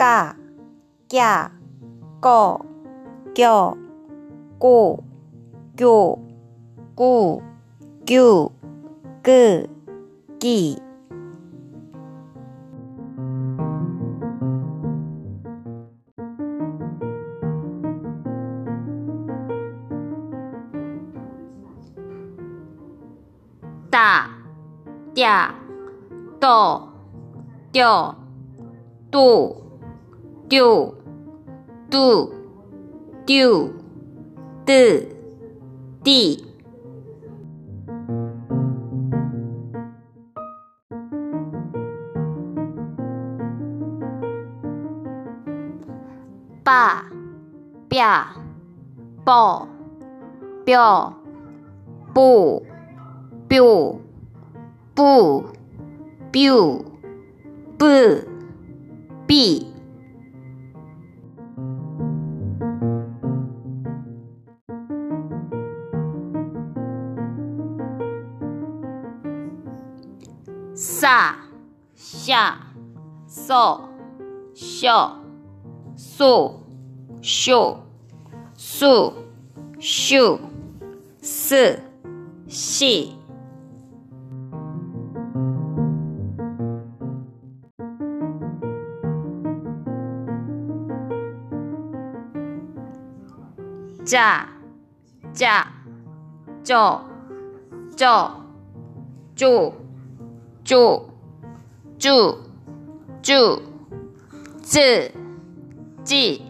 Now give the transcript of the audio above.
嘎、甲、狗、叫、咕、咕、咕、咕、咕、叽。大、嗲、豆、丢、度、丢丢丢的地，八标包标不标不不标不 b。萨、下、嗦、嗦、嗦、嗦、嗦、嗦、四、细。자자조조조 住住住自记。